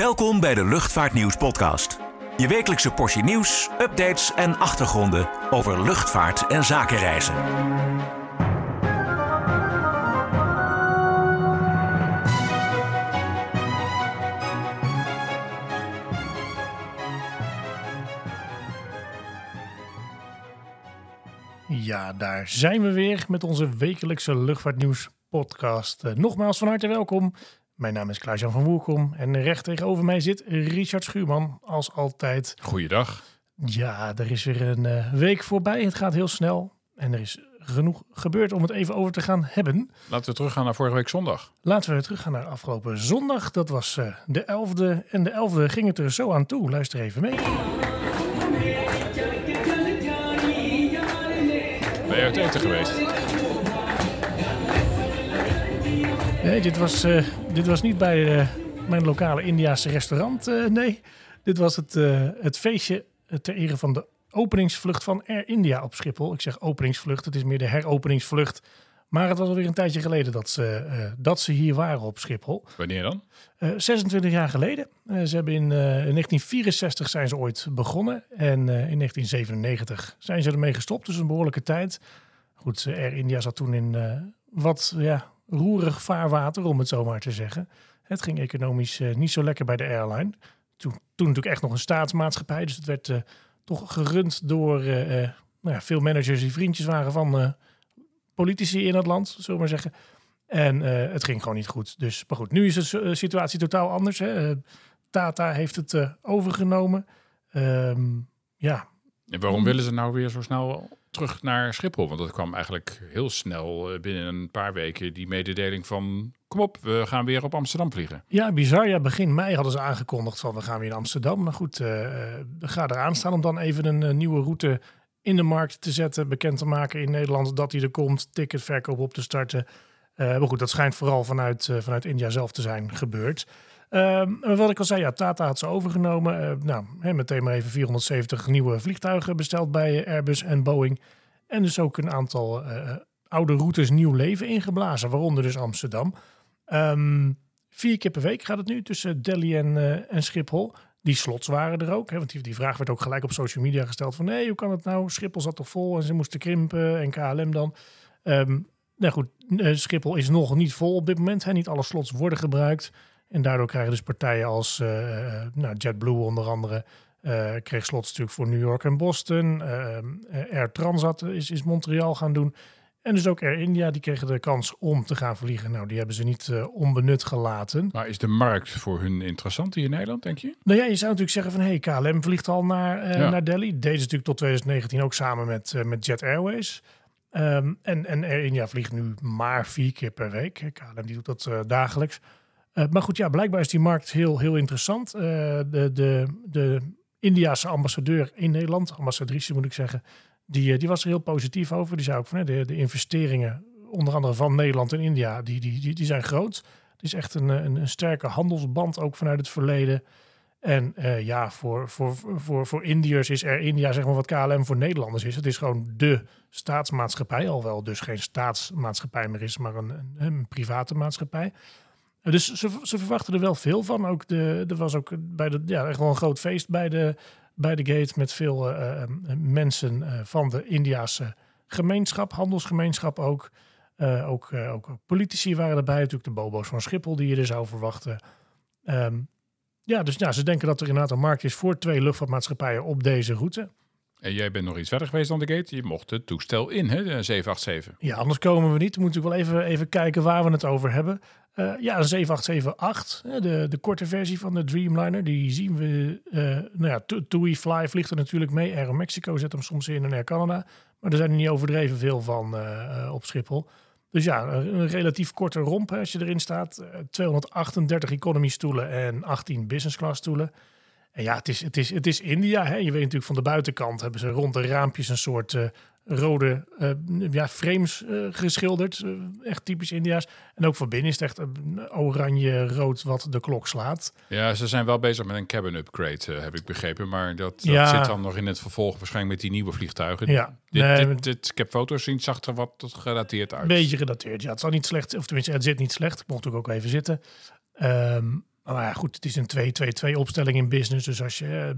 Welkom bij de Luchtvaartnieuws podcast. Je wekelijkse portie nieuws, updates en achtergronden over luchtvaart en zakenreizen. Ja, daar zijn we weer met onze wekelijkse luchtvaartnieuws podcast. Uh, nogmaals van harte welkom. Mijn naam is Klaas-Jan van Woerkom en recht tegenover mij zit Richard Schuurman, als altijd. Goeiedag. Ja, er is weer een uh, week voorbij. Het gaat heel snel en er is genoeg gebeurd om het even over te gaan hebben. Laten we teruggaan naar vorige week zondag. Laten we teruggaan naar afgelopen zondag. Dat was uh, de 11e en de 11e ging het er zo aan toe. Luister even mee. Ben je uit eten geweest? Nee, dit was, uh, dit was niet bij uh, mijn lokale Indiaanse restaurant. Uh, nee, dit was het, het feestje ter ere van de openingsvlucht van Air India op Schiphol. Ik zeg openingsvlucht, het is meer de heropeningsvlucht. Maar het was alweer een tijdje geleden dat ze, dat ze hier waren op Schiphol. Wanneer dan? 26 jaar geleden. ze hebben in, in 1964 zijn ze ooit begonnen. En in 1997 zijn ze ermee gestopt. Dus een behoorlijke tijd. Goed, Air India zat toen in wat ja, roerig vaarwater, om het zo maar te zeggen. Het ging economisch uh, niet zo lekker bij de airline. Toen, toen natuurlijk echt nog een staatsmaatschappij. Dus het werd uh, toch gerund door uh, nou ja, veel managers die vriendjes waren van politici in het land, zullen we maar zeggen. En het ging gewoon niet goed. Dus, maar goed, nu is de situatie totaal anders. Hè. Tata heeft het overgenomen. Um, ja. En waarom willen ze nou weer zo snel terug naar Schiphol? Want dat kwam eigenlijk heel snel uh, binnen een paar weken die mededeling van kom op, we gaan weer op Amsterdam vliegen. Ja, bizar. Ja, begin mei hadden ze aangekondigd van we gaan weer naar Amsterdam. Maar goed, uh, ga eraan staan om dan even een nieuwe route in de markt te zetten, bekend te maken in Nederland dat die er komt, ticketverkoop op te starten. maar goed, dat schijnt vooral vanuit, vanuit India zelf te zijn gebeurd. Um, wat ik al zei, ja, Tata had ze overgenomen. Uh, nou, meteen maar even 470 nieuwe vliegtuigen besteld bij Airbus en Boeing. En dus ook een aantal uh, oude routes nieuw leven ingeblazen, waaronder dus Amsterdam. Um, vier keer per week gaat het nu tussen Delhi en, en Schiphol. Die slots waren er ook, want die, vraag werd ook gelijk op social media gesteld van... nee, hoe kan het nou? Schiphol zat toch vol en ze moesten krimpen en KLM dan. Um, nou goed, Schiphol is nog niet vol op dit moment. Niet alle slots worden gebruikt. En daardoor krijgen dus partijen als uh, nou, JetBlue onder andere... Uh, kreeg slots natuurlijk voor New York en Boston. Air Transat is, is Montreal gaan doen. En dus ook Air India, die kregen de kans om te gaan vliegen. Nou, die hebben ze niet uh, onbenut gelaten. Maar is de markt voor hun interessant hier in Nederland, denk je? Nou ja, je zou natuurlijk zeggen van... hey, KLM vliegt al naar, uh, ja. naar Delhi. Deden ze natuurlijk tot 2019 ook samen met, uh, met Jet Airways. Um, en, en Air India vliegt nu maar vier keer per week. KLM die doet dat dagelijks. Maar goed, ja, blijkbaar is die markt heel, heel interessant. de, de, de Indiaanse ambassadeur in Nederland, ambassadrice moet ik zeggen, die, die was er heel positief over. Die zei ook van de, de investeringen, onder andere van Nederland en India, die, die, die, die zijn groot. Het is echt een, een, een sterke handelsband ook vanuit het verleden. En ja, voor, voor, voor, voor Indiërs is er India, zeg maar wat KLM voor Nederlanders is. Het is gewoon de staatsmaatschappij, al wel dus geen staatsmaatschappij meer is, maar een, een private maatschappij. Dus ze, ze, verwachten er wel veel van. Ook de, er was ook bij de, ja, echt wel een groot feest bij de, bij de gate met veel uh, mensen uh, van de Indiaanse gemeenschap, handelsgemeenschap ook. ook, ook politici waren erbij, natuurlijk de bobo's van Schiphol die je er zou verwachten. Um, ja, dus ja, ze denken dat er inderdaad een markt is voor twee luchtvaartmaatschappijen op deze route. En jij bent nog iets verder geweest dan de gate. Je mocht het toestel in, hè, de 787. Ja, anders komen we niet. We moeten wel even, even kijken waar we het over hebben. Uh, ja, een 7878, de, de korte versie van de Dreamliner. Die zien we, uh, nou ja, TUI Fly vliegt er natuurlijk mee. Air Mexico zet hem soms in en Air Canada. Maar er zijn er niet overdreven veel van uh, op Schiphol. Dus ja, een relatief korte romp als je erin staat. 238 economy stoelen en 18 business class stoelen. En ja, het is, het is, het is India. Hè. Je weet natuurlijk van de buitenkant hebben ze rond de raampjes een soort uh, rode uh, ja, frames uh, geschilderd. echt typisch India's. En ook van binnen is het echt oranje-rood wat de klok slaat. Ja, ze zijn wel bezig met een cabin upgrade, heb ik begrepen. Maar dat, dat ja. zit dan nog in het vervolg waarschijnlijk met die nieuwe vliegtuigen. Ja. Dit, nee, dit, dit, ik heb foto's zien, zag er wat gedateerd uit. Een beetje gedateerd, ja. Het zal niet slecht, of tenminste, het zit niet slecht. Ik mocht ook ook even zitten. Um, Maar ja, goed, het is een 2-2-2 opstelling in business. Dus als je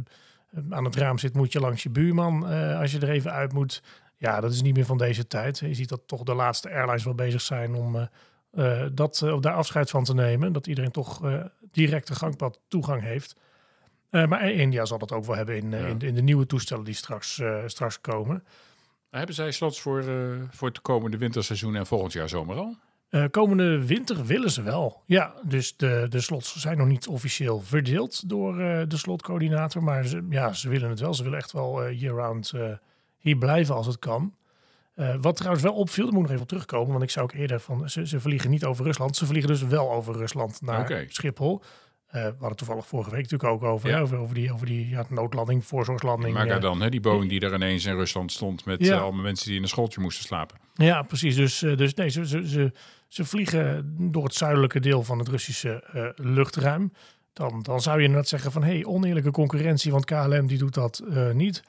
aan het raam zit, moet je langs je buurman. als je er even uit moet. Ja, dat is niet meer van deze tijd. Je ziet dat toch de laatste airlines wel bezig zijn om dat, of daar afscheid van te nemen. Dat iedereen toch directe gangpad toegang heeft. Uh, maar India zal dat ook wel hebben in, in, in, de nieuwe toestellen die straks, straks komen. Hebben zij slots voor, voor het komende winterseizoen en volgend jaar zomer al? Uh, komende winter willen ze wel. Ja, dus de, de slots zijn nog niet officieel verdeeld door uh, de slotcoördinator. Maar ze, ja, ze willen het wel. Ze willen echt wel uh, year-round hier blijven als het kan. wat trouwens wel opviel, daar moet ik nog even op terugkomen. Want ik zou ook eerder van, ze, ze vliegen niet over Rusland. Ze vliegen dus wel over Rusland naar okay. Schiphol. We hadden toevallig vorige week natuurlijk ook over, ja. over, over, die, over die ja, noodlanding, voorzorgslanding. Maar dan, hè, die Boeing die er ineens in Rusland stond met ja. allemaal mensen die in een schooltje moesten slapen. Ja, precies. Dus, dus nee, ze, ze, ze, ze vliegen door het zuidelijke deel van het Russische uh, luchtruim. Dan, dan zou je net zeggen van hé, hey, oneerlijke concurrentie, want KLM die doet dat uh, niet.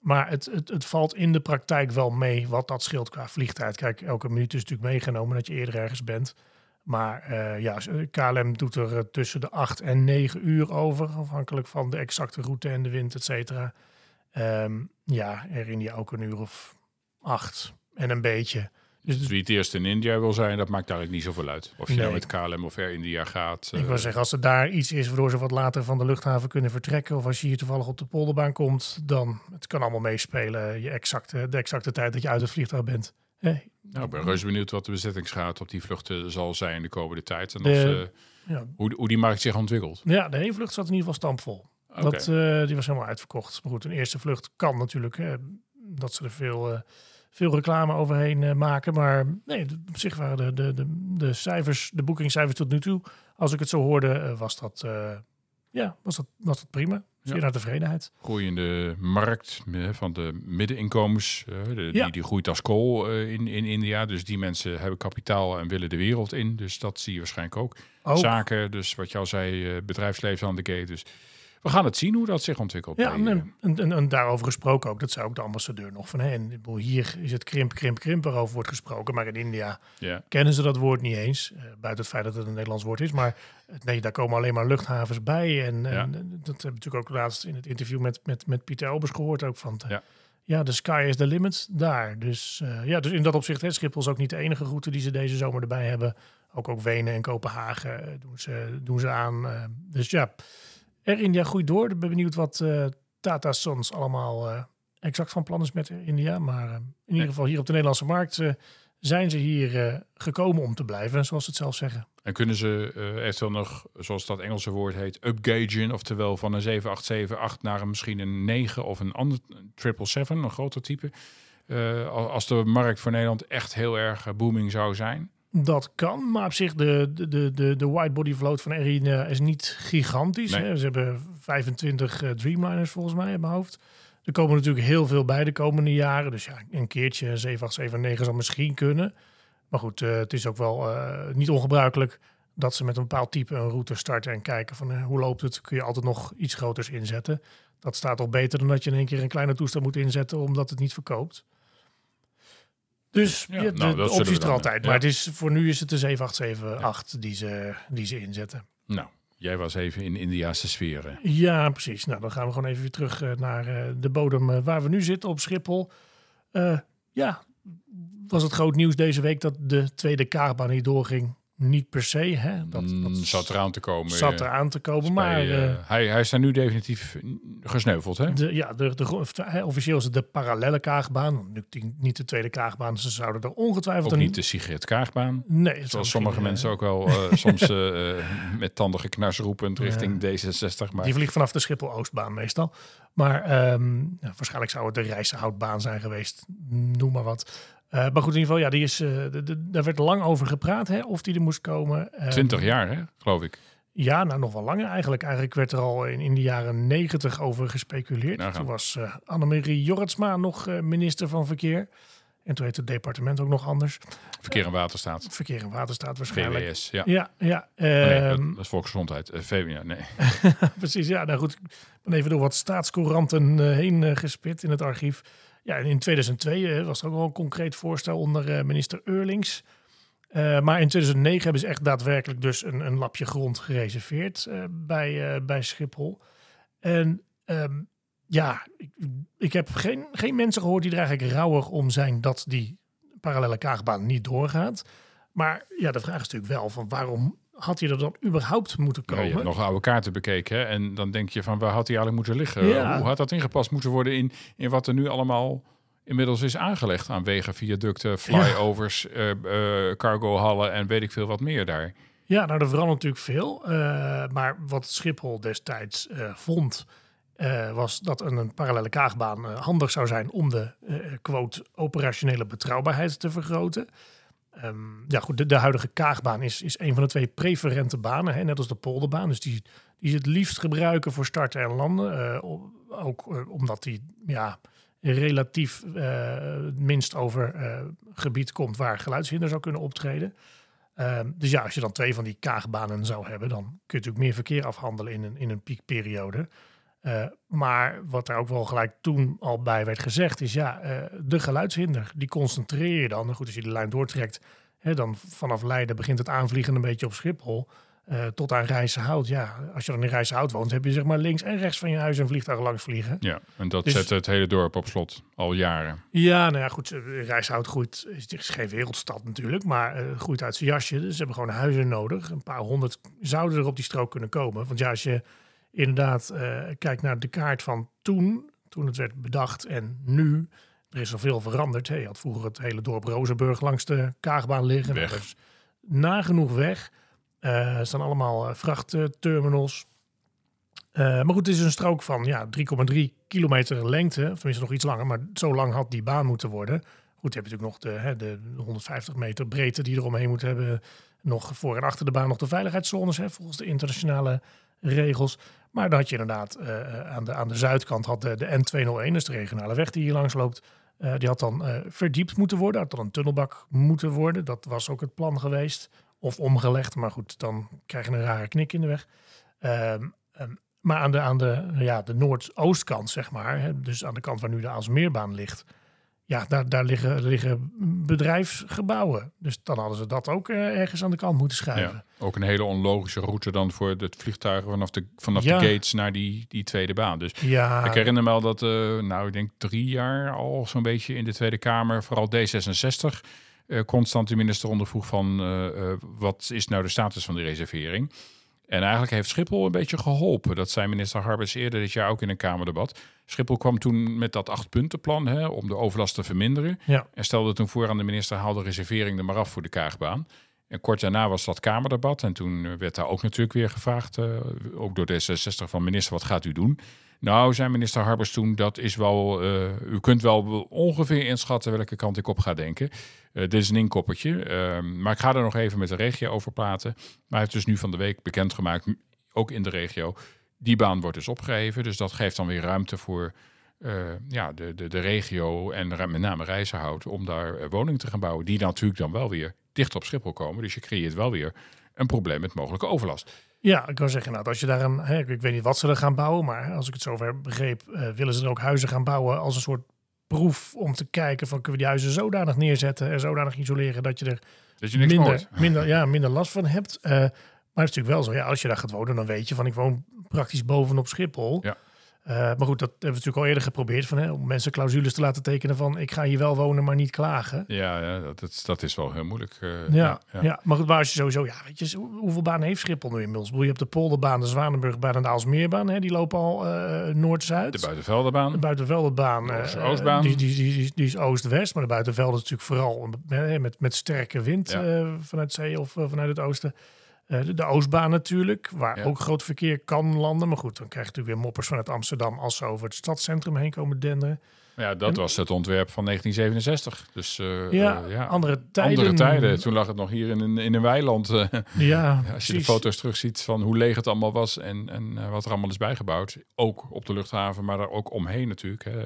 Maar het, het, het valt in de praktijk wel mee wat dat scheelt qua vliegtijd. Kijk, elke minuut is natuurlijk meegenomen dat je eerder ergens bent. Maar uh, ja, KLM doet er tussen de 8 en 9 uur over, afhankelijk van de exacte route en de wind, et cetera. Um, ja, er in die ook een uur of acht en een beetje. Dus wie het eerst in India wil zijn, dat maakt eigenlijk niet zoveel uit. Of je nou met KLM of Air India gaat. Ik wil eh, zeggen, als er daar iets is waardoor ze wat later van de luchthaven kunnen vertrekken. Of als je hier toevallig op de polderbaan komt, dan het kan allemaal meespelen. Je exacte, de exacte tijd dat je uit het vliegtuig bent. Hey. Nou, ik ben reuze benieuwd wat de bezettingsgraad op die vluchten zal zijn de komende tijd. En de, ja. hoe, hoe die markt zich ontwikkelt. Ja, de heenvlucht zat in ieder geval stampvol. Okay. Dat, uh, die was helemaal uitverkocht. Maar goed, een eerste vlucht kan natuurlijk. Dat ze er veel... Veel reclame overheen uh, maken. Maar nee, op zich waren de, de, de, de cijfers, de boekingscijfers tot nu toe, als ik het zo hoorde, uh, was, dat, uh, ja, was, dat, was dat prima. Zeer ja. naar tevredenheid. Groeiende markt van de middeninkomens, de, ja. die, die groeit als kool in, in India. Dus die mensen hebben kapitaal en willen de wereld in. Dus dat zie je waarschijnlijk ook. ook. Zaken, dus wat jou zei, bedrijfsleven aan de gate. Dus we gaan het zien hoe dat zich ontwikkelt. Ja, en, en, en, daarover gesproken ook. Dat zei ook de ambassadeur nog van. Hey, hier is het krimp, krimp, krimp waarover wordt gesproken. Maar in India kennen ze dat woord niet eens. Uh, buiten het feit dat het een Nederlands woord is. Maar nee, daar komen alleen maar luchthavens bij. En, ja. en dat hebben we natuurlijk ook laatst in het interview met, met, met Pieter Elbers gehoord ook van. Ja. Ja, de sky is the limit daar. Dus, uh, ja, dus in dat opzicht, hè, Schiphol is ook niet de enige route die ze deze zomer erbij hebben. Ook, ook Wenen en Kopenhagen doen, ze, doen ze aan. Uh, dus ja, Air India groeit door. Ik ben benieuwd wat uh, Tata Sons allemaal uh, exact van plan is met Air India. Maar uh, in ieder geval hier op de Nederlandse markt zijn ze hier gekomen om te blijven, zoals ze het zelf zeggen. En kunnen ze eventueel nog, zoals dat Engelse woord heet, upgagen, oftewel van een 7878 naar een, misschien een 9 of een ander 777, een groter type. als de markt voor Nederland echt heel erg booming zou zijn? Dat kan, maar op zich de, de, de, de widebody vloot van Arena is niet gigantisch. Hè? Ze hebben 25 uh, Dreamliners volgens mij in mijn hoofd. Er komen natuurlijk heel veel bij de komende jaren. Dus ja, een keertje 7879 zal misschien kunnen. Maar goed, uh, het is ook wel uh, niet ongebruikelijk dat ze met een bepaald type een route starten en kijken van uh, hoe loopt het. Kun je altijd nog iets groters inzetten. Dat staat toch beter dan dat je in één keer een kleine toestel moet inzetten omdat het niet verkoopt. Dus ja, ja, nou, de, de optie is er altijd. Maar het is, voor nu is het de 7878 die, ze, die ze inzetten. Nou, jij was even in Indiaanse sferen. Ja, precies. Nou, dan gaan we gewoon even weer terug uh, naar uh, de bodem uh, waar we nu zitten op Schiphol. ja, was het groot nieuws deze week dat de tweede kaarbaan niet doorging niet per se. Hè? Dat, mm, dat zat eraan te komen. Zat eraan te komen, maar... Uh, hij, hij is daar nu definitief gesneuveld, hè? De, ja, de, de, officieel is het de parallele kaagbaan. Nu, niet de tweede kaagbaan. Ze zouden er ongetwijfeld... Ook niet de Sigrid Kaagbaan. Nee. Zoals sommige mensen ook wel uh, soms met tanden geknars roepend richting D66. Maar... Die vliegt vanaf de Schiphol-Oostbaan meestal. Maar um, ja, waarschijnlijk zou het de Rijssenhoutbaan zijn geweest. Noem maar wat. Uh, maar goed, in ieder geval, ja, die is, de, de, daar werd lang over gepraat, hè, of die er moest komen. Uh, Twintig jaar, hè, geloof ik. Ja, nou nog wel langer eigenlijk. Eigenlijk werd er al in, in de jaren negentig over gespeculeerd. Nou, toen was uh, Annemarie Jorritsma nog minister van Verkeer. En toen heette het departement ook nog anders. Verkeer en Waterstaat. Verkeer en Waterstaat waarschijnlijk. VWS, ja. Ja, ja. Oh, nee, dat, ehm, is volksgezondheid. VWS, nee. Precies, ja. Nou goed, ik ben even door wat staatscouranten heen gespit in het archief. Ja, in 2002 was er ook wel een concreet voorstel onder minister Eurlings. maar in 2009 hebben ze echt daadwerkelijk dus een, een lapje grond gereserveerd bij, bij Schiphol. En ehm, ja, ik, ik, heb geen, geen mensen gehoord die er eigenlijk rouwig om zijn dat die parallele kaagbaan niet doorgaat. Maar ja, de vraag is natuurlijk wel van waarom had hij er dan überhaupt moeten komen? Ja, je hebt nog oude kaarten bekeken hè? en dan denk je van waar had hij eigenlijk moeten liggen? Hoe had dat ingepast moeten worden in, in wat er nu allemaal inmiddels is aangelegd aan wegen, viaducten, flyovers, ja. uh, cargohallen en weet ik veel wat meer daar. Ja, nou er verandert natuurlijk veel. Uh, maar wat Schiphol destijds vond, was dat een, een parallele kaagbaan handig zou zijn om de quote operationele betrouwbaarheid te vergroten. Um, ja, goed, de, huidige Kaagbaan is, is een van de twee preferente banen, hè, net als de Polderbaan. Dus die, die het liefst gebruiken voor starten en landen. Uh, ook uh, omdat die ja, relatief uh, minst over gebied komt waar geluidshinder zou kunnen optreden. Ehm, dus ja, als je dan twee van die kaagbanen zou hebben, dan kun je natuurlijk meer verkeer afhandelen in een, in een piekperiode. Uh, maar wat er ook wel gelijk toen al bij werd gezegd, is ja, uh, de geluidshinder, die concentreer je dan. goed, als je de lijn doortrekt, hè, dan vanaf Leiden begint het aanvliegen een beetje op Schiphol. Uh, tot aan Rijssenhout. Ja, als je dan in Rijssenhout woont, heb je zeg maar links en rechts van je huis een vliegtuig langs vliegen. Ja, en dat dus, zet het hele dorp op slot, al jaren. Ja, nou ja, goed, Rijssenhout groeit, het is geen wereldstad natuurlijk, maar uh, groeit uit zijn jasje. Dus ze hebben gewoon huizen nodig. Een paar honderd zouden er op die strook kunnen komen. Want ja, als je inderdaad uh, kijk naar de kaart van toen, toen het werd bedacht en nu. Er is al veel veranderd. Hey, je had vroeger het hele dorp Rozenburg langs de Kaagbaan liggen. Weg. Dat is nagenoeg weg. Uh, er staan allemaal uh, vrachtterminals. maar goed, het is een strook van ja, 3,3 kilometer lengte. Of tenminste nog iets langer, maar zo lang had die baan moeten worden. Goed, je hebt natuurlijk nog de, hè, de 150 meter breedte die eromheen moet hebben. Nog voor en achter de baan nog de veiligheidszones, hè, volgens de internationale regels. Maar dan had je inderdaad uh, aan, de, aan de zuidkant had de, de N201, dus de regionale weg die hier langs loopt. Uh, die had dan verdiept moeten worden, had dan een tunnelbak moeten worden. Dat was ook het plan geweest. Of omgelegd, maar goed, dan krijg je een rare knik in de weg. Um, um, maar aan de, aan de, ja, de noordoostkant, zeg maar, hè, dus aan de kant waar nu de Aalsmeerbaan ligt, ja, daar, daar liggen, liggen bedrijfsgebouwen. Dus dan hadden ze dat ook uh, ergens aan de kant moeten schuiven. Ja, ook een hele onlogische route dan voor het vliegtuigen vanaf de, vanaf de gates naar die, die tweede baan. Dus ja. ik herinner me al dat, uh, nou ik denk drie jaar al zo'n beetje in de Tweede Kamer, vooral D66, uh, constant de minister ondervroeg van wat is nou de status van die reservering. En eigenlijk heeft Schiphol een beetje geholpen. Dat zei minister Harbers eerder dit jaar ook in een Kamerdebat. Schiphol kwam toen met dat achtpuntenplan hè, om de overlast te verminderen. Ja. En stelde toen voor aan de minister, haal de reservering er maar af voor de Kaagbaan. En kort daarna was dat Kamerdebat. En toen werd daar ook natuurlijk weer gevraagd, uh, ook door D66 van minister, wat gaat u doen? Nou, zei minister Harbers toen, dat is wel, uh, u kunt wel ongeveer inschatten welke kant ik op ga denken. Uh, dit is een inkoppertje, ehm, maar ik ga er nog even met de regio over praten. Maar hij heeft dus nu van de week bekendgemaakt, ook in de regio, die baan wordt dus opgegeven. Dus dat geeft dan weer ruimte voor uh, ja, de, de, de regio en met name Rijzenhout om daar woningen te gaan bouwen. Die natuurlijk dan wel weer dicht op Schiphol komen. Dus je creëert wel weer een probleem met mogelijke overlast. Ja, ik kan zeggen, nou, als je daar een, hè, ik weet niet wat ze er gaan bouwen, maar als ik het zover begreep, uh, willen ze er ook huizen gaan bouwen als een soort proef om te kijken van kunnen we die huizen zodanig neerzetten en zodanig isoleren dat je er dat je niks minder, minder, ja, minder last van hebt. Uh, maar het is natuurlijk wel zo, ja, als je daar gaat wonen, dan weet je van ik woon praktisch bovenop Schiphol. Ja. Uh, maar goed, dat hebben we natuurlijk al eerder geprobeerd. Van, hè, om mensen clausules te laten tekenen van ik ga hier wel wonen, maar niet klagen. Ja, ja dat, is, dat is wel heel moeilijk. Uh, ja, ja, ja. maar goed, maar als je sowieso, ja, weet je, hoeveel banen heeft Schiphol nu inmiddels? Je hebt de Polderbaan, de Zwanenburgbaan en de Aalsmeerbaan. Hè, die lopen al uh, Noord-Zuid. De Buitenvelderbaan. De Buitenvelderbaan. Oostbaan. Die, die, die, die, is Oost-West, maar de Buitenvelde is natuurlijk vooral met, met sterke wind vanuit zee of vanuit het oosten. Uh, de, de, Oostbaan natuurlijk, waar ook groot verkeer kan landen. Maar goed, dan krijg je natuurlijk weer moppers vanuit Amsterdam als ze over het stadscentrum heen komen denderen. Ja, dat was het ontwerp van 1967. Dus uh, ja, uh, ja, andere tijden. Andere tijden. Toen lag het nog hier in een, in een weiland. ja, als je de foto's terugziet van hoe leeg het allemaal was en, en wat er allemaal is bijgebouwd. Ook op de luchthaven, maar daar ook omheen natuurlijk. Hè.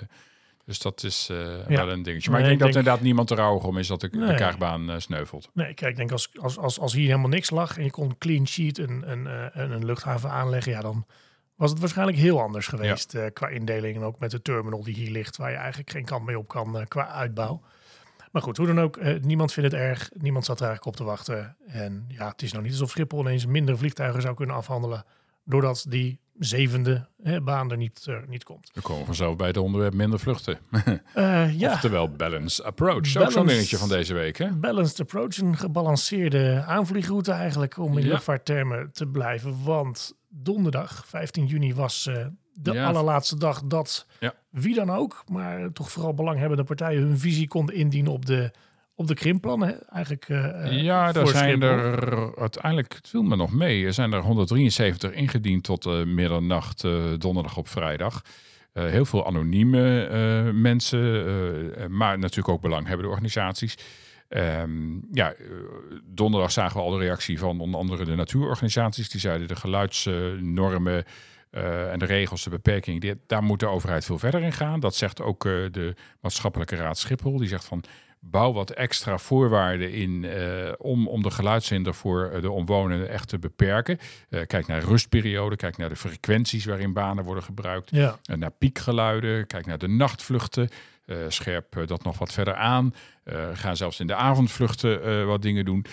Dus dat is uh, wel een dingetje. Maar ik denk, dat inderdaad niemand er rouwig om is dat de, nee. de kaagbaan uh, sneuvelt. Nee, kijk, ik denk als, als, als, als hier helemaal niks lag en je kon clean sheet een, een, een, eh, een luchthaven aanleggen, ja, dan was het waarschijnlijk heel anders geweest ja. qua indeling. En ook met de terminal die hier ligt, waar je eigenlijk geen kant mee op kan qua uitbouw. Maar goed, hoe dan ook, niemand vindt het erg. Niemand zat er eigenlijk op te wachten. En ja, het is nou niet alsof Schiphol ineens minder vliegtuigen zou kunnen afhandelen. Doordat die zevende hè, baan er niet, uh, niet komt. We komen vanzelf bij het onderwerp minder vluchten. uh, ja. Oftewel balanced approach. Ook zo'n dingetje van deze week. Hè? Balanced approach, een gebalanceerde aanvliegroute eigenlijk om in ja. luchtvaarttermen te blijven. Want donderdag, 15 juni, was uh, de allerlaatste dag dat wie dan ook, maar toch vooral belanghebbende partijen hun visie konden indienen op de op de krimpplannen eigenlijk. Uh, ja, daar zijn er uiteindelijk, het viel me nog mee, er zijn er 173 ingediend tot uh, middernacht uh, donderdag op vrijdag. heel veel anonieme mensen, maar natuurlijk ook belanghebbende organisaties. Um, ja, donderdag zagen we al de reactie van onder andere de natuurorganisaties. Die zeiden de geluidsnormen en de regels, de beperkingen, daar moet de overheid veel verder in gaan. Dat zegt ook de maatschappelijke raad Schiphol. Die zegt van bouw wat extra voorwaarden in uh, om, om de geluidshinder voor eh, de omwonenden echt te beperken. Uh, kijk naar rustperioden, kijk naar de frequenties waarin banen worden gebruikt, ja. uh, naar piekgeluiden, kijk naar de nachtvluchten. scherp dat nog wat verder aan. ga zelfs in de avondvluchten wat dingen doen.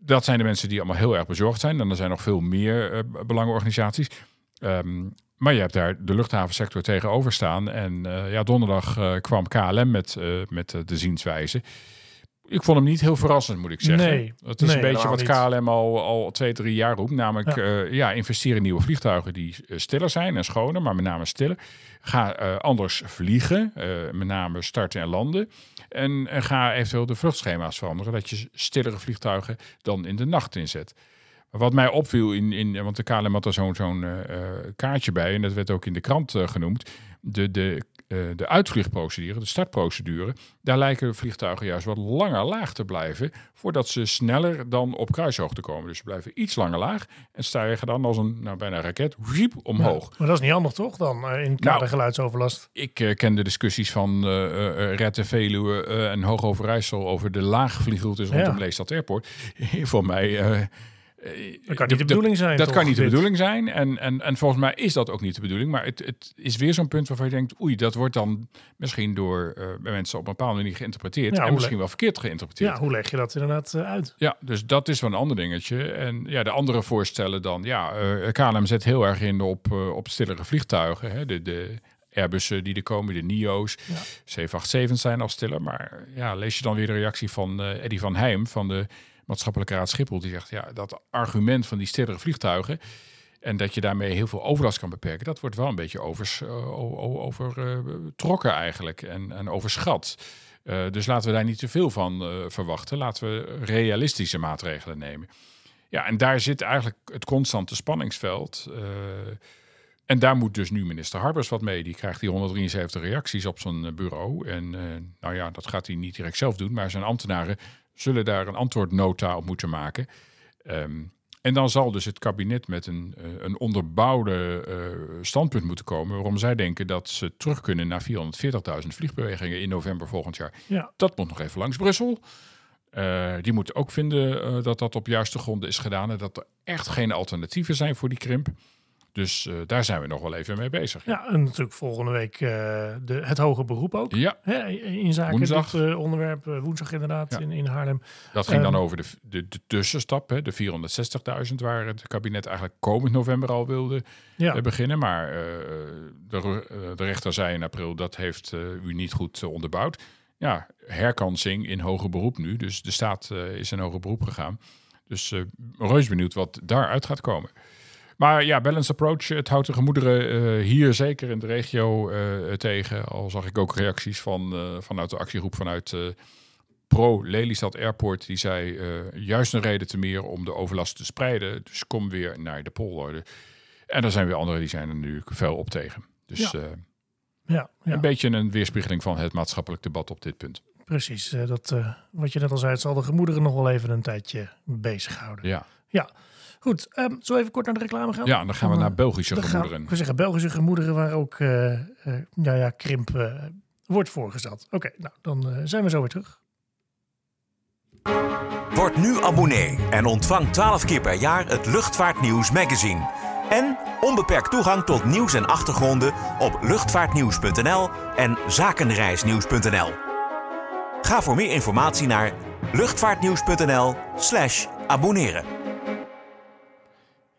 Dat zijn de mensen die allemaal heel erg bezorgd zijn. En er zijn nog veel meer belangenorganisaties. Um, maar je hebt daar de luchthavensector tegenover staan. En uh, ja, donderdag uh, kwam KLM met, uh, met de zienswijze. Ik vond hem niet heel verrassend, moet ik zeggen. Nee, het is een beetje wat KLM al, al twee, drie jaar roept. Namelijk, ja, ja investeer in nieuwe vliegtuigen die stiller zijn en schoner, maar met name stiller. Ga anders vliegen, met name starten en landen. En, en ga eventueel de vluchtschema's veranderen, dat je stillere vliegtuigen dan in de nacht inzet. Wat mij opviel, in, in, want de KLM had er zo'n zo'n uh, kaartje bij, en dat werd ook in de krant uh, genoemd. De, de, uh, de uitvliegprocedure, de startprocedure, daar lijken vliegtuigen juist wat langer laag te blijven, voordat ze sneller dan op kruishoogte komen. Dus ze blijven iets langer laag en stijgen dan als een nou, bijna raket wiep, omhoog. Ja, maar dat is niet handig toch, dan in kader nou, geluidsoverlast? Ik ken de discussies van Red Veluwe en Hoogoverijssel over de laagvliegroutes rondom ja. Leestad Airport. Voor mij eh, dat kan niet de, bedoeling zijn. Dat kan niet de bedoeling zijn. En, en, en volgens mij is dat ook niet de bedoeling. Maar het, het is weer zo'n punt waarvan je denkt: oei, dat wordt dan misschien door uh, mensen op een bepaalde manier geïnterpreteerd. en misschien wel verkeerd geïnterpreteerd. Ja, hoe leg je dat inderdaad uh, uit? Ja, dus dat is wel een ander dingetje. En ja, de andere voorstellen dan: ja, uh, KLM zet heel erg in op, op stillere vliegtuigen. Hè, de, de Airbussen die er komen, de NIO's, ja. 787 zijn al stiller. Maar ja, lees je dan weer de reactie van Eddie van Heim van de maatschappelijke raad Schiphol. Die zegt, ja, dat argument van die stillere vliegtuigen... en dat je daarmee heel veel overlast kan beperken... dat wordt wel een beetje overs, uh, overtrokken uh, eigenlijk en, en overschat. Uh, dus laten we daar niet te veel van verwachten. Laten we realistische maatregelen nemen. Ja, en daar zit eigenlijk het constante spanningsveld... En daar moet dus nu minister Harbers wat mee. Die krijgt die 173 reacties op zijn bureau. En nou ja, dat gaat hij niet direct zelf doen. Maar zijn ambtenaren zullen daar een antwoordnota op moeten maken. Um, en dan zal dus het kabinet met een, uh, een onderbouwde uh, standpunt moeten komen. waarom zij denken dat ze terug kunnen naar 440.000 vliegbewegingen in november volgend jaar. Ja. Dat moet nog even langs Brussel. Uh, die moeten ook vinden dat dat op juiste gronden is gedaan. en dat er echt geen alternatieven zijn voor die krimp. Dus uh, daar zijn we nog wel even mee bezig. Ja, en natuurlijk volgende week uh, de, het hoge beroep ook. Ja. Hè, in zaken woensdag. dit uh, onderwerp. woensdag inderdaad in, in Haarlem. Dat ging dan over de, de, de tussenstap, hè, de 460.000... waar het kabinet eigenlijk komend november al wilde ja. beginnen. Maar de, de rechter zei in april, dat heeft u niet goed onderbouwd. Ja, herkansing in hoger beroep nu. Dus de staat is in hoger beroep gegaan. Dus reus benieuwd wat daaruit gaat komen. Maar ja, balance approach, het houdt de gemoederen uh, hier zeker in de regio uh, tegen. Al zag ik ook reacties van, uh, vanuit de actiegroep vanuit Pro Lelystad Airport. Die zei juist een reden te meer om de overlast te spreiden. Dus kom weer naar de polder. En er zijn weer anderen die zijn er nu fel op tegen. Dus ja. Ja, ja. een beetje een weerspiegeling van het maatschappelijk debat op dit punt. Precies, dat, wat je net al zei, het zal de gemoederen nog wel even een tijdje bezighouden. Ja. Ja, Goed, um, zo even kort naar de reclame gaan? Ja, dan gaan we naar eh, Belgische gemoederen. Gaan, we zeggen Belgische gemoederen waar ook uh, uh, ja, ja, krimp wordt voorgesteld. Oké, okay, nou dan zijn we zo weer terug. Word nu abonnee en ontvang 12 keer per jaar het Luchtvaartnieuws magazine. En onbeperkt toegang tot nieuws en achtergronden op luchtvaartnieuws.nl en zakenreisnieuws.nl. Ga voor meer informatie naar luchtvaartnieuws.nl/slash abonneren.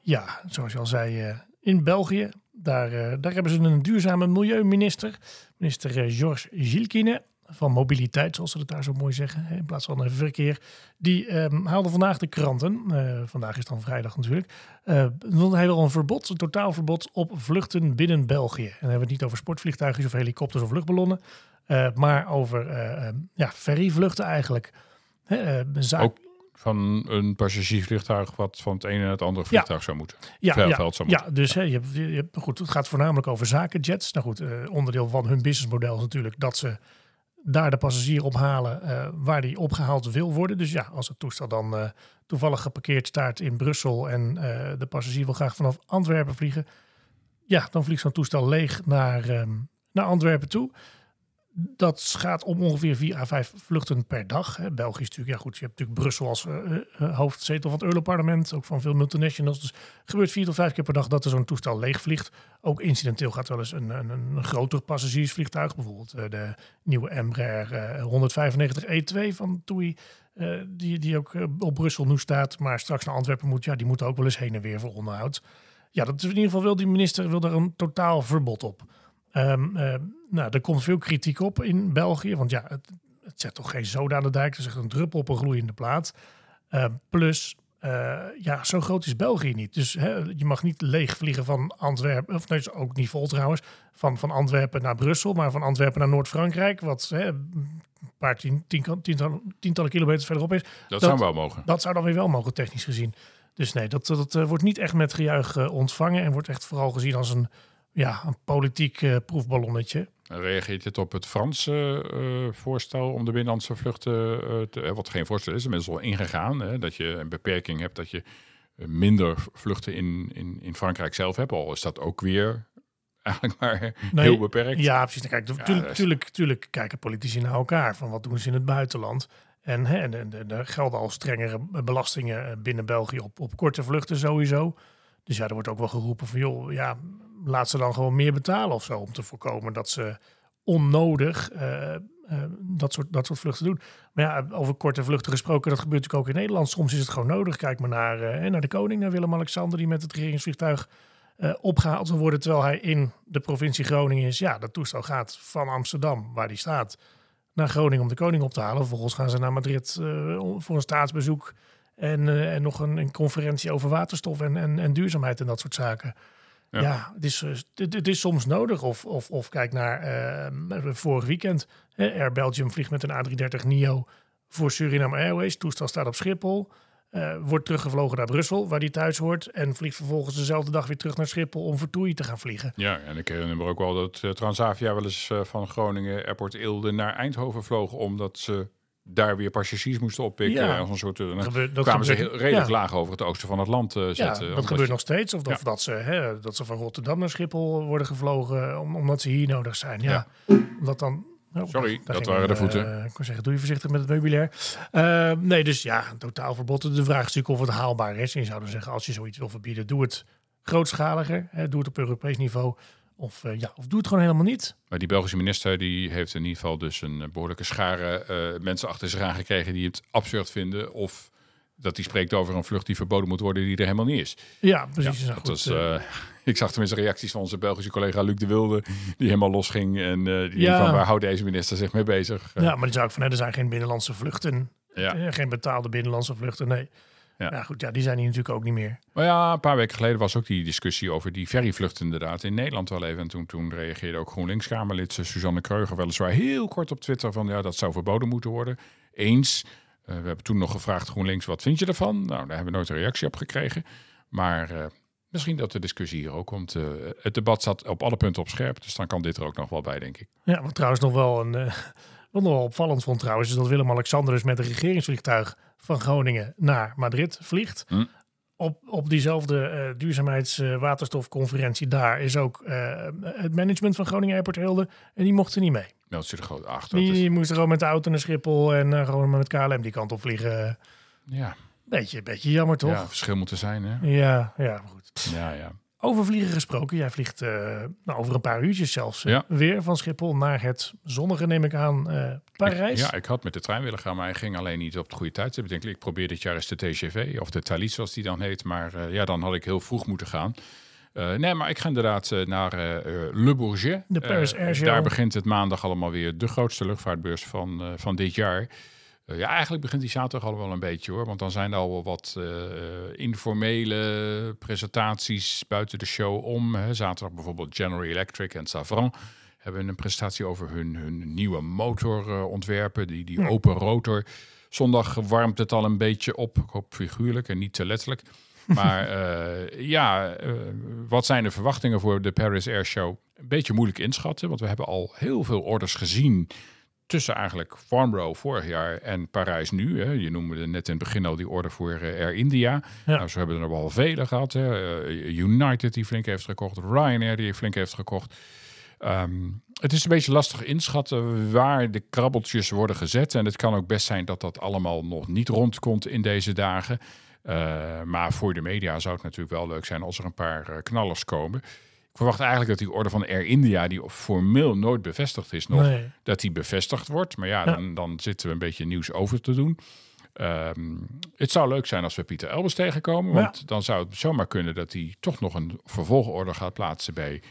Ja, zoals je al zei, eh, in België, daar, eh, daar hebben ze een duurzame milieuminister, minister eh, Georges Gilkine van mobiliteit, zoals ze het daar zo mooi zeggen, in plaats van verkeer. Die um, haalde vandaag de kranten. vandaag is dan vrijdag natuurlijk. Uh, hij een verbod, een totaalverbod op vluchten binnen België. En dan hebben we het niet over sportvliegtuigen of helikopters of luchtballonnen. Maar over uh, ja, ferryvluchten eigenlijk. Ook van een passagiersvliegtuig wat van het ene naar het andere vliegtuig zou moeten. Ja, ja, zou moeten. ja dus je, hebt, je hebt, goed, het gaat voornamelijk over zakenjets. Nou goed, onderdeel van hun businessmodel is natuurlijk dat ze daar de passagier ophalen uh, waar die opgehaald wil worden. Dus ja, als het toestel dan toevallig geparkeerd staat in Brussel en de passagier wil graag vanaf Antwerpen vliegen, ja, dan vliegt zo'n toestel leeg naar, um, naar Antwerpen toe dat gaat om ongeveer 4 à 5 vluchten per dag. Hè. België is natuurlijk, ja goed, je hebt natuurlijk Brussel als uh, hoofdzetel van het Europarlement, ook van veel multinationals. Dus gebeurt vier tot vijf keer per dag dat er zo'n toestel leegvliegt. Ook incidenteel gaat wel eens een, een, een groter passagiersvliegtuig, bijvoorbeeld de nieuwe Embraer 195 E2 van TUI, die, die ook op Brussel nu staat, maar straks naar Antwerpen moet. Ja, die moeten ook wel eens heen en weer voor onderhoud. Ja, dat is in ieder geval wil die minister wil daar een totaal verbod op. Um, nou, er komt veel kritiek op in België, want ja, het, het zet toch geen zoden aan de dijk. Het is echt een druppel op een gloeiende plaat. Uh, plus, uh, ja, zo groot is België niet. Dus hè, je mag niet leeg vliegen van Antwerpen, of nee, ook niet vol trouwens, van, van Antwerpen naar Brussel, maar van Antwerpen naar Noord-Frankrijk, wat hè, een paar tien, tien, tientallen, tientallen kilometers verderop is. Dat, dat, zou wel mogen. Dat zou dan weer wel mogen, technisch gezien. Dus nee, dat, dat uh, wordt niet echt met gejuich uh, ontvangen en wordt echt vooral gezien als een ja, een politiek uh, proefballonnetje. Reageert het op het Franse uh, voorstel om de binnenlandse vluchten, uh, te, wat geen voorstel is, inmiddels al ingegaan, hè, dat je een beperking hebt dat je minder vluchten in, in, in Frankrijk zelf hebt, al is dat ook weer eigenlijk maar heel beperkt. Ja, precies. Kijk, natuurlijk, tuurlijk, tuurlijk kijken politici naar elkaar, van wat doen ze in het buitenland. En, hè, en, en er gelden al strengere belastingen binnen België op, op korte vluchten sowieso. Dus ja, er wordt ook wel geroepen van, joh, ja, laat ze dan gewoon meer betalen of zo. Om te voorkomen dat ze onnodig uh, uh, dat, soort, dat soort vluchten doen. Maar ja, over korte vluchten gesproken, dat gebeurt natuurlijk ook in Nederland. Soms is het gewoon nodig. Kijk maar naar, uh, naar de koning, naar Willem-Alexander, die met het regeringsvliegtuig opgehaald wil worden. Terwijl hij in de provincie Groningen is. Ja, dat toestel gaat van Amsterdam, waar die staat, naar Groningen om de koning op te halen. Vervolgens gaan ze naar Madrid voor een staatsbezoek. En, en nog een, een, conferentie over waterstof en, en, en duurzaamheid en dat soort zaken. Ja, het, is, het, het, is soms nodig. Of, of, of kijk naar uh, vorig weekend. Air Belgium vliegt met een A330 NIO voor Suriname Airways. Toestel staat op Schiphol. Uh, wordt teruggevlogen naar Brussel, waar die thuis hoort. En vliegt vervolgens dezelfde dag weer terug naar Schiphol om voor TUI te gaan vliegen. Ja, en ik herinner me ook wel dat Transavia wel eens van Groningen Airport Eelde naar Eindhoven vlogen. Omdat ze daar weer passagiers moesten oppikken. Ja. Als een soort, uh, dat kwamen ze heel, redelijk laag over het oosten van het land uh, zetten. Ja, dat gebeurt nog steeds. Of, of dat, ze, hè, dat ze van Rotterdam naar Schiphol worden gevlogen om, omdat ze hier nodig zijn. Ja, omdat dan... Oh, Sorry, dat waren de voeten. Uh, ik kan zeggen, doe je voorzichtig met het meubilair. nee, dus ja, een totaalverbod. De vraag is natuurlijk of het haalbaar is. En je zou zeggen, als je zoiets wil verbieden, doe het grootschaliger. Hè, doe het op Europees niveau. Of, uh, ja, of doe het gewoon helemaal niet. Maar die Belgische minister die heeft in ieder geval dus een behoorlijke schare uh, mensen achter zich aangekregen die het absurd vinden. Of dat hij spreekt over een vlucht die verboden moet worden die er helemaal niet is. Ja, precies. Ja, dat was, uh, ik zag tenminste reacties van onze Belgische collega Luc de Wilde, die helemaal losging. En die ja. van waar houdt deze minister zich mee bezig? Ja, maar die zou ik van, er zijn geen binnenlandse vluchten. Ja. Geen betaalde binnenlandse vluchten, nee. Ja. ja. goed, ja, die zijn hier natuurlijk ook niet meer. Maar ja, een paar weken geleden was ook die discussie over die ferryvluchten inderdaad in Nederland wel even. En toen, toen reageerde ook GroenLinks-Kamerlid Suzanne Kreuger weliswaar heel kort op Twitter van ja, dat zou verboden moeten worden. Eens. Uh, we hebben toen nog gevraagd GroenLinks, wat vind je ervan? Nou, daar hebben we nooit een reactie op gekregen. Maar uh, misschien dat de discussie hier ook komt. Uh, het debat zat op alle punten op scherp, dus dan kan dit er ook nog wel bij, denk ik. Ja, wat trouwens nog wel een... Wat nog wel opvallend vond trouwens, is dat Willem-Alexander dus met een regeringsvliegtuig van Groningen naar Madrid vliegt. Hm. Op, op diezelfde uh, duurzaamheidswaterstofconferentie uh, daar is ook uh, het management van Groningen Airport Hilde. En die mochten niet mee. Dat zit er gewoon achter. Die, moesten gewoon met de auto naar Schiphol en gewoon met KLM die kant op vliegen. Ja. Beetje, beetje jammer toch? Ja, verschil moeten zijn hè? Ja, ja, goed. Ja, ja. Over vliegen gesproken. Jij vliegt nou, over een paar uurtjes zelfs weer van Schiphol naar het zonnige, neem ik aan, Parijs. ja, ik had met de trein willen gaan, maar ik ging alleen niet op de goede tijd. Ik denk, ik probeer dit jaar eens de TGV of de Thalys, zoals die dan heet. Maar ja, dan had ik heel vroeg moeten gaan. nee, maar ik ga inderdaad naar Le Bourget. De Paris Air Show. Daar begint het maandag allemaal weer de grootste luchtvaartbeurs van, van dit jaar. Eh, ja, eigenlijk begint die zaterdag al wel een beetje hoor. Want dan zijn er al wel wat uh, informele presentaties buiten de show om. Hè. Zaterdag bijvoorbeeld General Electric en Savran hebben een presentatie over hun, hun nieuwe motorontwerpen, die, die open rotor. Zondag warmt het al een beetje op, ik hoop figuurlijk en niet te letterlijk. Maar ja, wat zijn de verwachtingen voor de Paris Air Show? Een beetje moeilijk inschatten, want we hebben al heel veel orders gezien tussen eigenlijk Farnborough vorig jaar en Parijs nu. Hè. Je noemde net in het begin al die orde voor uh, Air India. Ja. Nou, ze hebben er wel vele gehad. Hè. Uh, United die flink heeft gekocht. Ryanair die flink heeft gekocht. Um, het is een beetje lastig inschatten waar de krabbeltjes worden gezet. En het kan ook best zijn dat dat allemaal nog niet rondkomt in deze dagen. Uh, maar voor de media zou het natuurlijk wel leuk zijn als er een paar knallers komen. Ik verwacht eigenlijk dat die orde van Air India, die formeel nooit bevestigd is nog, dat die bevestigd wordt. Maar ja, Dan, dan zitten we een beetje nieuws over te doen. Ehm, het zou leuk zijn als we Pieter Elbers tegenkomen. Want dan zou het zomaar kunnen dat hij toch nog een vervolgorder gaat plaatsen bij,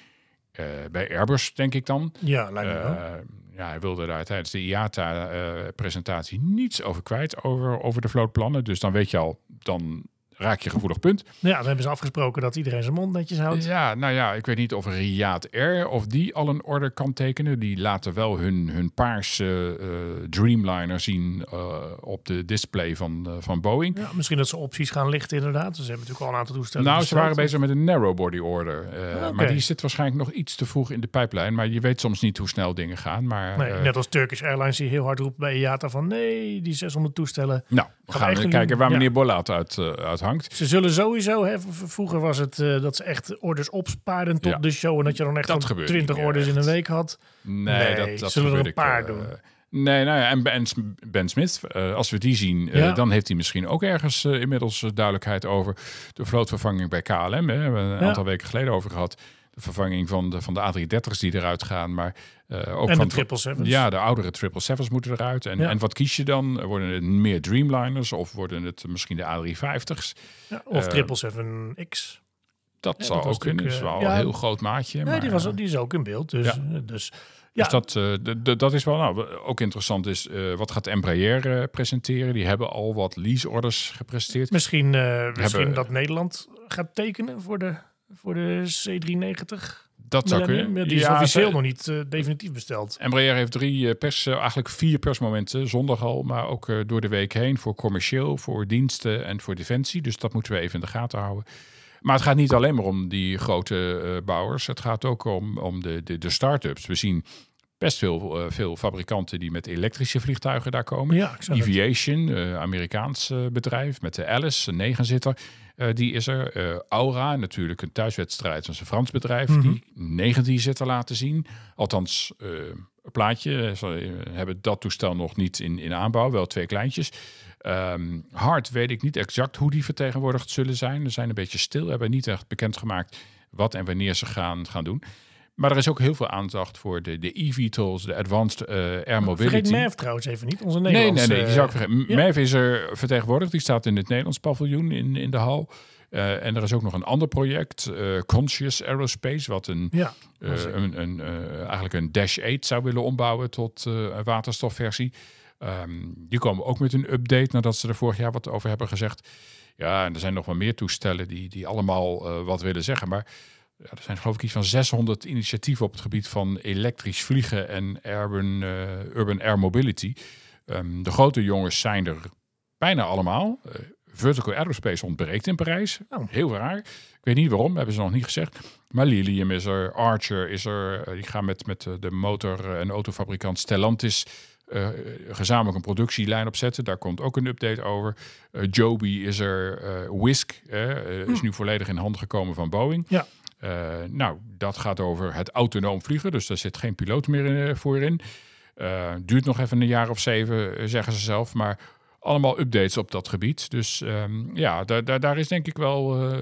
uh, bij Airbus, denk ik dan. Ja, lijkt me wel. Eh, ja, hij wilde daar tijdens de IATA-presentatie eh, niets over kwijt, over, over de vlootplannen. Dus dan weet je al, dan raak je gevoelig punt. Ja, dan hebben ze afgesproken dat iedereen zijn mond netjes houdt. Ja, nou ja, ik weet niet of Riyadh Air of die al een order kan tekenen. Die laten wel hun, hun paarse uh, Dreamliner zien uh, op de display van, uh, van Boeing. Ja, misschien dat ze opties gaan lichten inderdaad. Ze hebben natuurlijk al een aantal toestellen. Nou, ze waren bezig met een narrow body order. Okay. Maar die zit waarschijnlijk nog iets te vroeg in de pijplijn. Maar je weet soms niet hoe snel dingen gaan. Maar, nee, net als Turkish Airlines die heel hard roept bij IATA van nee, die 600 toestellen. Nou, we gaan, gaan kijken waar meneer ja. Uit, uit hangt. Ze zullen sowieso, hè, vroeger was het uh, dat ze echt orders opspaarden tot ja, de show. En dat je dan echt 20 orders in een week had. Nee, nee dat, dat zullen er een paar ik, uh, doen. Nee, nou ja, en Ben, ben Smith, uh, als we die zien, ja. dan heeft hij misschien ook ergens inmiddels duidelijkheid over de vlootvervanging bij KLM. Hè. We hebben een ja. aantal weken geleden over gehad de vervanging van de, van de A330's die eruit gaan. Maar uh, ook en van de triple sevens. Ja, de oudere triple sevens moeten eruit. En, ja. en wat kies je dan? Worden het meer Dreamliners of worden het misschien de A350's? Ja, of triple seven X. Dat ja, zou dat ook kunnen. Dat is wel ja, een heel groot maatje. Maar, die, was, die is ook in beeld. Dus, ja. dus ja. Dus dat, uh, de, de, dat is wel nou, ook interessant. Is uh, wat gaat Embraer uh, presenteren? Die hebben al wat leaseorders gepresenteerd. Misschien, misschien hebben, dat Nederland gaat tekenen voor de voor de C390. Dat zou kunnen. Die is ja, officieel nog niet uh, definitief besteld. Embraer heeft drie uh, pers, uh, eigenlijk vier persmomenten, zondag al, maar ook door de week heen voor commercieel, voor diensten en voor defensie. Dus dat moeten we even in de gaten houden. Maar het gaat niet alleen maar om die grote bouwers. Het gaat ook om, om de, de, de start-ups. We zien best veel, veel fabrikanten die met elektrische vliegtuigen daar komen. Ja, Aviation, Amerikaans bedrijf met de Alice, een negenzitter. Uh, die is er. Uh, Aura, natuurlijk een thuiswedstrijd van een Frans bedrijf, mm -hmm. die 19 zitten laten zien. Althans, uh, een plaatje. Ze hebben dat toestel nog niet in, in aanbouw, wel twee kleintjes. Um, Hard weet ik niet exact hoe die vertegenwoordigd zullen zijn. Ze zijn een beetje stil, hebben niet echt bekendgemaakt wat en wanneer ze gaan, gaan doen. Maar er is ook heel veel aandacht voor de, de EV-tools, de Advanced uh, Air Mobility. Vergeet Merv trouwens even niet, onze Nederlandse... Nee, nee, nee, die zou ik vergeten. Ja. Merv is er vertegenwoordigd, die staat in het Nederlands paviljoen in, in de hal. Uh, en er is ook nog een ander project, uh, Conscious Aerospace, wat een, ja, uh, een, een eigenlijk een Dash 8 zou willen ombouwen tot een waterstofversie. Um, die komen ook met een update nadat ze er vorig jaar wat over hebben gezegd. Ja, en er zijn nog wel meer toestellen die, die allemaal wat willen zeggen. Maar ja, er zijn geloof ik iets van 600 initiatieven op het gebied van elektrisch vliegen en urban, uh, urban air mobility. Um, de grote jongens zijn er bijna allemaal. Uh, Vertical Aerospace ontbreekt in Parijs. Oh. Heel raar. Ik weet niet waarom, hebben ze nog niet gezegd. Maar Lilium is er, Archer is er. Uh, die gaan met, met de motor- en autofabrikant Stellantis uh, gezamenlijk een productielijn opzetten. Daar komt ook een update over. Uh, Joby is er. Uh, Whisk is hm. nu volledig in handen gekomen van Boeing. Ja. Uh, nou, dat gaat over het autonoom vliegen, dus daar zit geen piloot meer in, uh, voor in. Uh, duurt nog even een jaar of zeven, zeggen ze zelf, maar allemaal updates op dat gebied. Dus um, ja, daar, is denk ik wel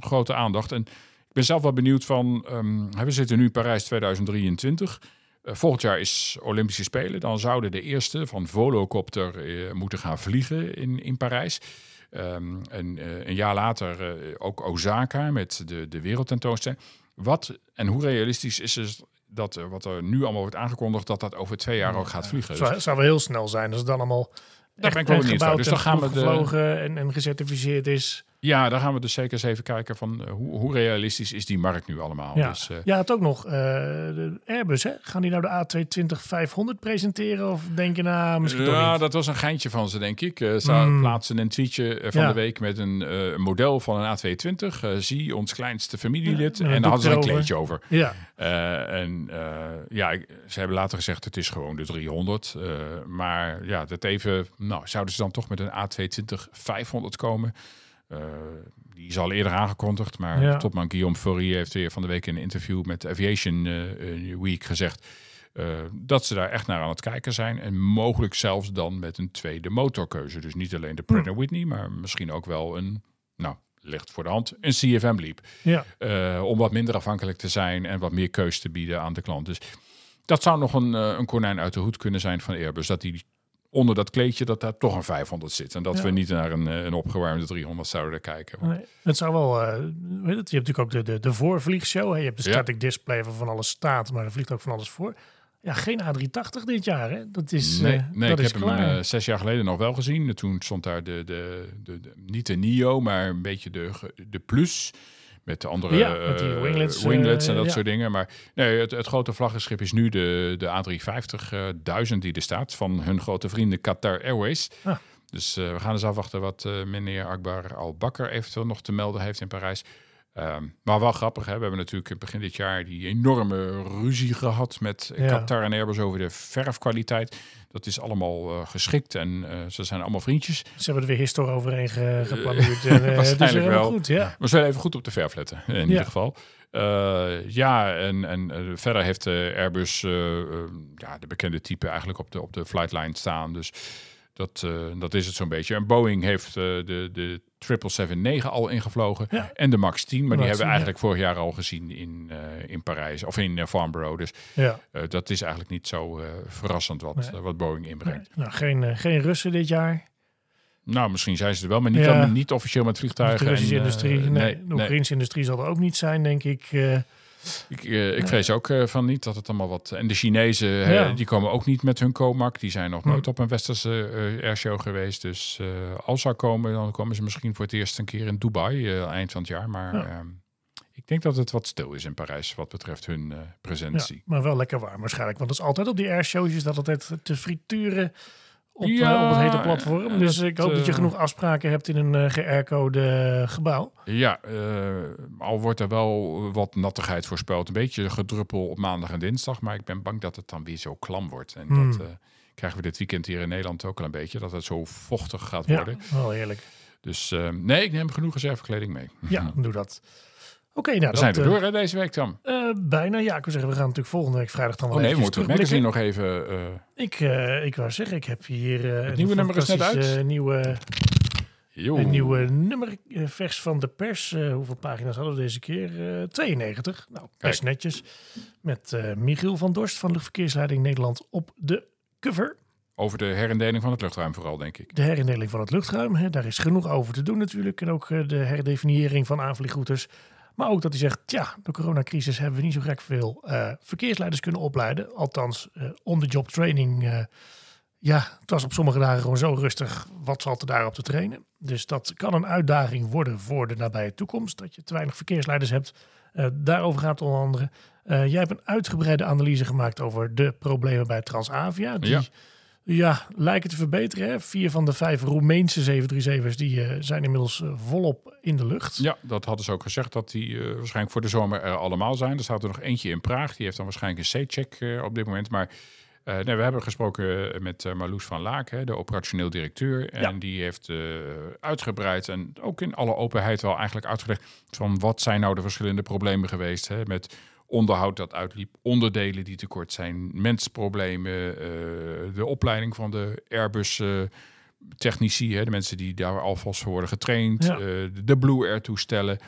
grote aandacht. En Ik ben zelf wel benieuwd van, um, we zitten nu Parijs 2023. Uh, volgend jaar is Olympische Spelen. Dan zouden de eerste van Volocopter uh, moeten gaan vliegen in, in Parijs. Um, en uh, een jaar later ook Osaka met de, de wereldtentoonstelling. Wat en hoe realistisch is het dat wat er nu allemaal wordt aangekondigd, dat dat over twee jaar ook gaat vliegen? Het zou, zou wel heel snel zijn als het dan allemaal daar ben ik wel benieuwd Dus dan gaan we de... en, en gecertificeerd is. Ja, daar gaan we dus zeker eens even kijken van uh, hoe, hoe, realistisch is die markt nu allemaal. Ja, dus, uh, ja het ook nog. Uh, de Airbus, hè? gaan die nou de A220-500 presenteren? Of denk je nou misschien Ja, dat was een geintje van ze, denk ik. ze mm. plaatsen een tweetje van de week met een model van een A220. zie, ons kleinste familielid. Ja, en daar hadden ze een kleedje over. Ja. en ja, ze hebben later gezegd het is gewoon de 300. maar ja, dat even... Nou, zouden ze dan toch met een A220-500 komen... Uh, die is al eerder aangekondigd, maar ja. topman Guillaume Faury heeft weer van de week in een interview met Aviation uh, Week gezegd uh, dat ze daar echt naar aan het kijken zijn. En mogelijk zelfs dan met een tweede motorkeuze. Dus niet alleen de Pratt hm. Whitney, maar misschien ook wel een, nou, ligt voor de hand, een CFM Leap. Ja. om wat minder afhankelijk te zijn en wat meer keus te bieden aan de klant. Dus dat zou nog een, een konijn uit de hoed kunnen zijn van Airbus. Dat die onder dat kleedje dat daar toch een 500 zit. En dat we niet naar een, eh, een opgewarmde 300 zouden kijken. Nee, het zou wel, uh, weet het, je hebt natuurlijk ook de, de, de voorvliegshow. Hè? Je hebt de static display van alles staat, maar er vliegt ook van alles voor. Ja, geen A380 dit jaar, hè? Dat is Nee, uh, nee dat ik is heb klaar. hem uh, zes jaar geleden nog wel gezien. Toen stond daar de, de, de, de niet de NIO, maar een beetje de, de Plus met de andere ja, met die winglets, winglets en uh, dat ja. soort dingen. Maar nee, het, het grote vlaggenschip is nu de, de A350-1000 die er staat van hun grote vrienden Qatar Airways. Ah. Dus uh, we gaan eens afwachten wat uh, meneer Akbar Al-Bakker eventueel nog te melden heeft in Parijs. Um, maar wel grappig, hè? we hebben natuurlijk begin dit jaar die enorme ruzie gehad met Ja. Qatar en Airbus over de verfkwaliteit. Dat is allemaal uh, geschikt en uh, ze zijn allemaal vriendjes. Ze hebben er weer historie overheen ge geplanuurd. en, uh, Waarschijnlijk dus wel. goed, ja. We zullen even goed op de verf letten, in Ja. ieder geval. Ja, en, en verder heeft Airbus ja, de bekende type eigenlijk op de, op de flightline staan. Dus dat, dat is het zo'n beetje. En Boeing heeft de, de 777-9 al ingevlogen Ja. en de MAX 10. Maar De die hebben we 10, eigenlijk vorig jaar al gezien in, in Parijs of in Farnborough. Dus ja. dat is eigenlijk niet zo verrassend wat, Nee. wat Boeing inbrengt. Nee, nou, geen, eh, geen Russen dit jaar. Nou, misschien zijn ze er wel, maar niet, dan, niet officieel met De vliegtuigen. Russische en, eh, industrie. nee, nee, de. Oekraïnse industrie zal er ook niet zijn, denk ik. Ik, eh, ik vrees ook eh, van niet dat het allemaal wat. En de Chinezen, hè, die komen ook niet met hun Comac. Die zijn nog Hm. nooit op een westerse eh airshow geweest. Dus als zou komen, dan komen ze misschien voor het eerst een keer in Dubai eind van het jaar. Maar Ja. ehm, ik denk dat het wat stil is in Parijs wat betreft hun eh, ja, presentie. maar wel lekker warm waarschijnlijk. Want dat is altijd op die airshows is dat altijd te frituren op, Ja, eh, op het hete platform. Dus ik hoop dat je eh, genoeg afspraken hebt in een eh geaircode gebouw. Ja, al wordt er wel wat nattigheid voorspeld. Een beetje gedruppel op maandag en dinsdag. Maar ik ben bang dat het dan weer zo klam wordt. En Hmm. dat eh, krijgen we dit weekend hier in Nederland ook al een beetje. Dat het zo vochtig gaat Ja, worden. wel heerlijk. Dus nee, ik neem genoeg reservekleding mee. Ja, doe dat. Oké, nou We zijn dat, er eh, door hè, deze week dan. eh, bijna. Ja, ik wil zeggen, we gaan natuurlijk volgende week vrijdag dan wel Oh nee, we moeten het magazine nog even... eh Ik, eh, ik wou zeggen, ik heb hier eh, een nieuwe nummer is net uit. nieuwe, een nieuwe nummer eh, vers van de pers. Eh, hoeveel pagina's hadden we deze keer? Eh 92. Nou, best netjes. Met eh, Michiel van Dorst van Luchtverkeersleiding Nederland op de cover. Over de herindeling van het luchtruim vooral, denk ik. De herindeling van het luchtruim. Hè, daar is genoeg over te doen natuurlijk. En ook eh, de herdefiniëring van aanvliegroutes. Maar ook dat hij zegt, ja, de coronacrisis hebben we niet zo gek veel eh, verkeersleiders kunnen opleiden. Althans, eh on-the-job training. eh, ja, het was op sommige dagen gewoon zo rustig. Wat valt er daarop te trainen? Dus dat kan een uitdaging worden voor de nabije toekomst. Dat je te weinig verkeersleiders hebt. Daarover gaat onder andere. Jij hebt een uitgebreide analyse gemaakt over de problemen bij Transavia. Die Ja. Ja. lijken te verbeteren. Hè? Vier van de vijf Roemeense 737's die, eh, zijn inmiddels eh, volop in de lucht. Ja, dat hadden ze ook gezegd dat die eh, waarschijnlijk voor de zomer er allemaal zijn. Er staat er nog eentje in Praag. Die heeft dan waarschijnlijk een C-check op dit moment. Maar nee, we hebben gesproken met Marloes van Laak, hè, de operationeel directeur. En Ja. die heeft uitgebreid en ook in alle openheid wel eigenlijk uitgelegd van wat zijn nou de verschillende problemen geweest hè, met onderhoud dat uitliep, onderdelen die tekort zijn, mensproblemen, eh, de opleiding van de Airbus eh, technici, hè, de mensen die daar alvast voor worden getraind, Ja. eh, de Blue Air toestellen.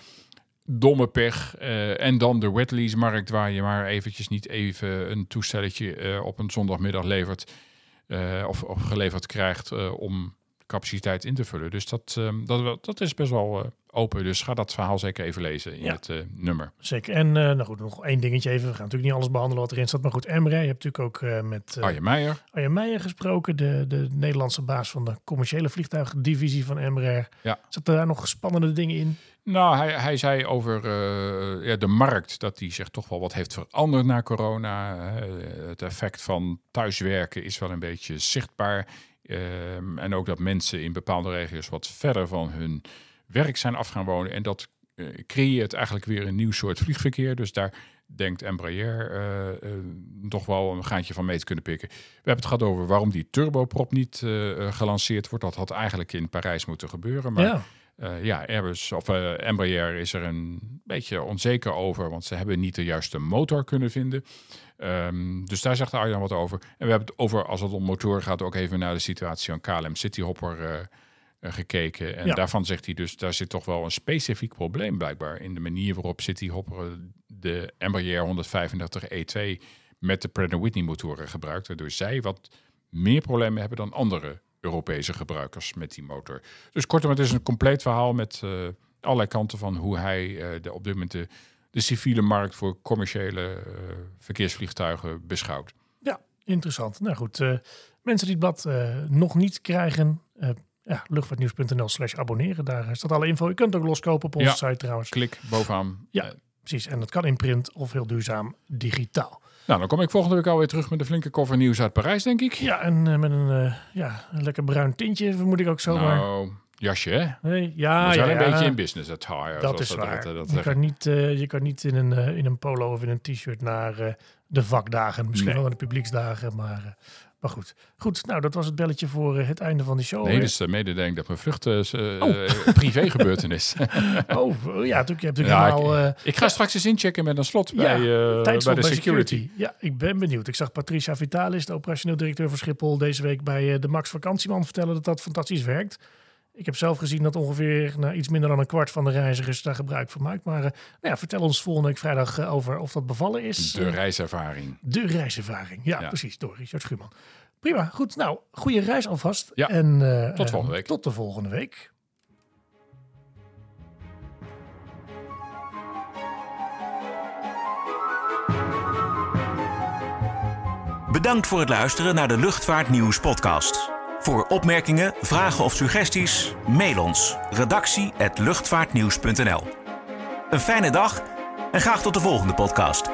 domme pech. en dan de wetlease-markt, waar je maar eventjes niet even een toestelletje op een zondagmiddag levert. of, of, geleverd krijgt om capaciteit in te vullen. Dus dat, ehm, dat, dat is best wel open. Dus ga dat verhaal zeker even lezen in het uh, nummer. Zeker. En uh, nou goed, nog één dingetje even. We gaan natuurlijk niet alles behandelen wat erin staat. Maar goed, Emre, je hebt natuurlijk ook uh, met Arjen Meijer. Arjen Meijer gesproken. De, de Nederlandse baas van de commerciële vliegtuigdivisie van Embraer. Ja. Zaten daar nog spannende dingen in? Nou, hij, hij zei over ja, de markt dat die zich toch wel wat heeft veranderd na corona. het effect van thuiswerken is wel een beetje zichtbaar. Ehm, en ook dat mensen in bepaalde regio's wat verder van hun werk zijn af gaan wonen. En dat uh, creëert eigenlijk weer een nieuw soort vliegverkeer. Dus daar denkt Embraer uh, uh, toch wel een gaatje van mee te kunnen pikken. We hebben het gehad over waarom die turboprop niet gelanceerd wordt. Dat had eigenlijk in Parijs moeten gebeuren. Maar ja. Uh, ja, Airbus of uh, Embraer is er een beetje onzeker over, want ze hebben niet de juiste motor kunnen vinden. Um, dus daar zegt Arjan wat over. En we hebben het over, als het om motoren gaat, ook even naar de situatie van KLM Cityhopper uh, eh, gekeken. En daarvan zegt hij dus, daar zit toch wel een specifiek probleem blijkbaar in de manier waarop City Hopper de Embraer 135 E2 met de Pratt Whitney motoren gebruikt, waardoor zij wat meer problemen hebben dan andere Europese gebruikers met die motor. Dus kortom, het is een compleet verhaal met uh, allerlei kanten van hoe hij uh, de, op dit moment de, de, civiele markt voor commerciële uh, verkeersvliegtuigen beschouwt. Ja, interessant. Nou goed, mensen die het blad nog niet krijgen, ja, luchtvaartnieuws.nl slash abonneren. Daar staat alle info. Je kunt het ook loskopen op onze site trouwens. Klik bovenaan. Ja, precies. En dat kan in print of heel duurzaam digitaal. Nou, dan kom ik volgende week alweer terug met een flinke koffer nieuws uit Parijs, denk ik. Ja, en uh, met een, uh, ja, een lekker bruin tintje, vermoed ik ook zomaar. Nou, jasje, hè? Nee, ja, We zijn ja, een beetje in business attire. Dat is waar. Dat, dat je, kan niet, uh, je kan niet in een, in een polo of in een t-shirt naar de vakdagen. Misschien nee. wel naar de publieksdagen, maar maar goed, goed. Nou, dat was het belletje voor het einde van de show. Nee, dus uh, mededeling dat mijn vlucht oh. privé gebeurtenis. oh, ja, toen, je hebt natuurlijk ja, ik, ik, ga straks eens inchecken met een slot bij, bij de security. security. Ja, ik ben benieuwd. Ik zag Patricia Vitalis, de operationeel directeur van Schiphol, deze week bij de Max Vakantieman vertellen dat dat fantastisch werkt. Ik heb zelf gezien dat ongeveer nou, iets minder dan een kwart van de reizigers daar gebruik van maakt. Maar uh, nou ja, vertel ons volgende week vrijdag uh, over of dat bevallen is. De reiservaring. De reiservaring, ja, ja. precies, door Richard Schuurman. Prima, goed. Nou, goede reis alvast. Ja, en, uh, tot volgende week. Tot de volgende week. Bedankt voor het luisteren naar de Luchtvaartnieuws podcast. Voor opmerkingen, vragen of suggesties, mail ons redactie@luchtvaartnieuws.nl. Een fijne dag en graag tot de volgende podcast.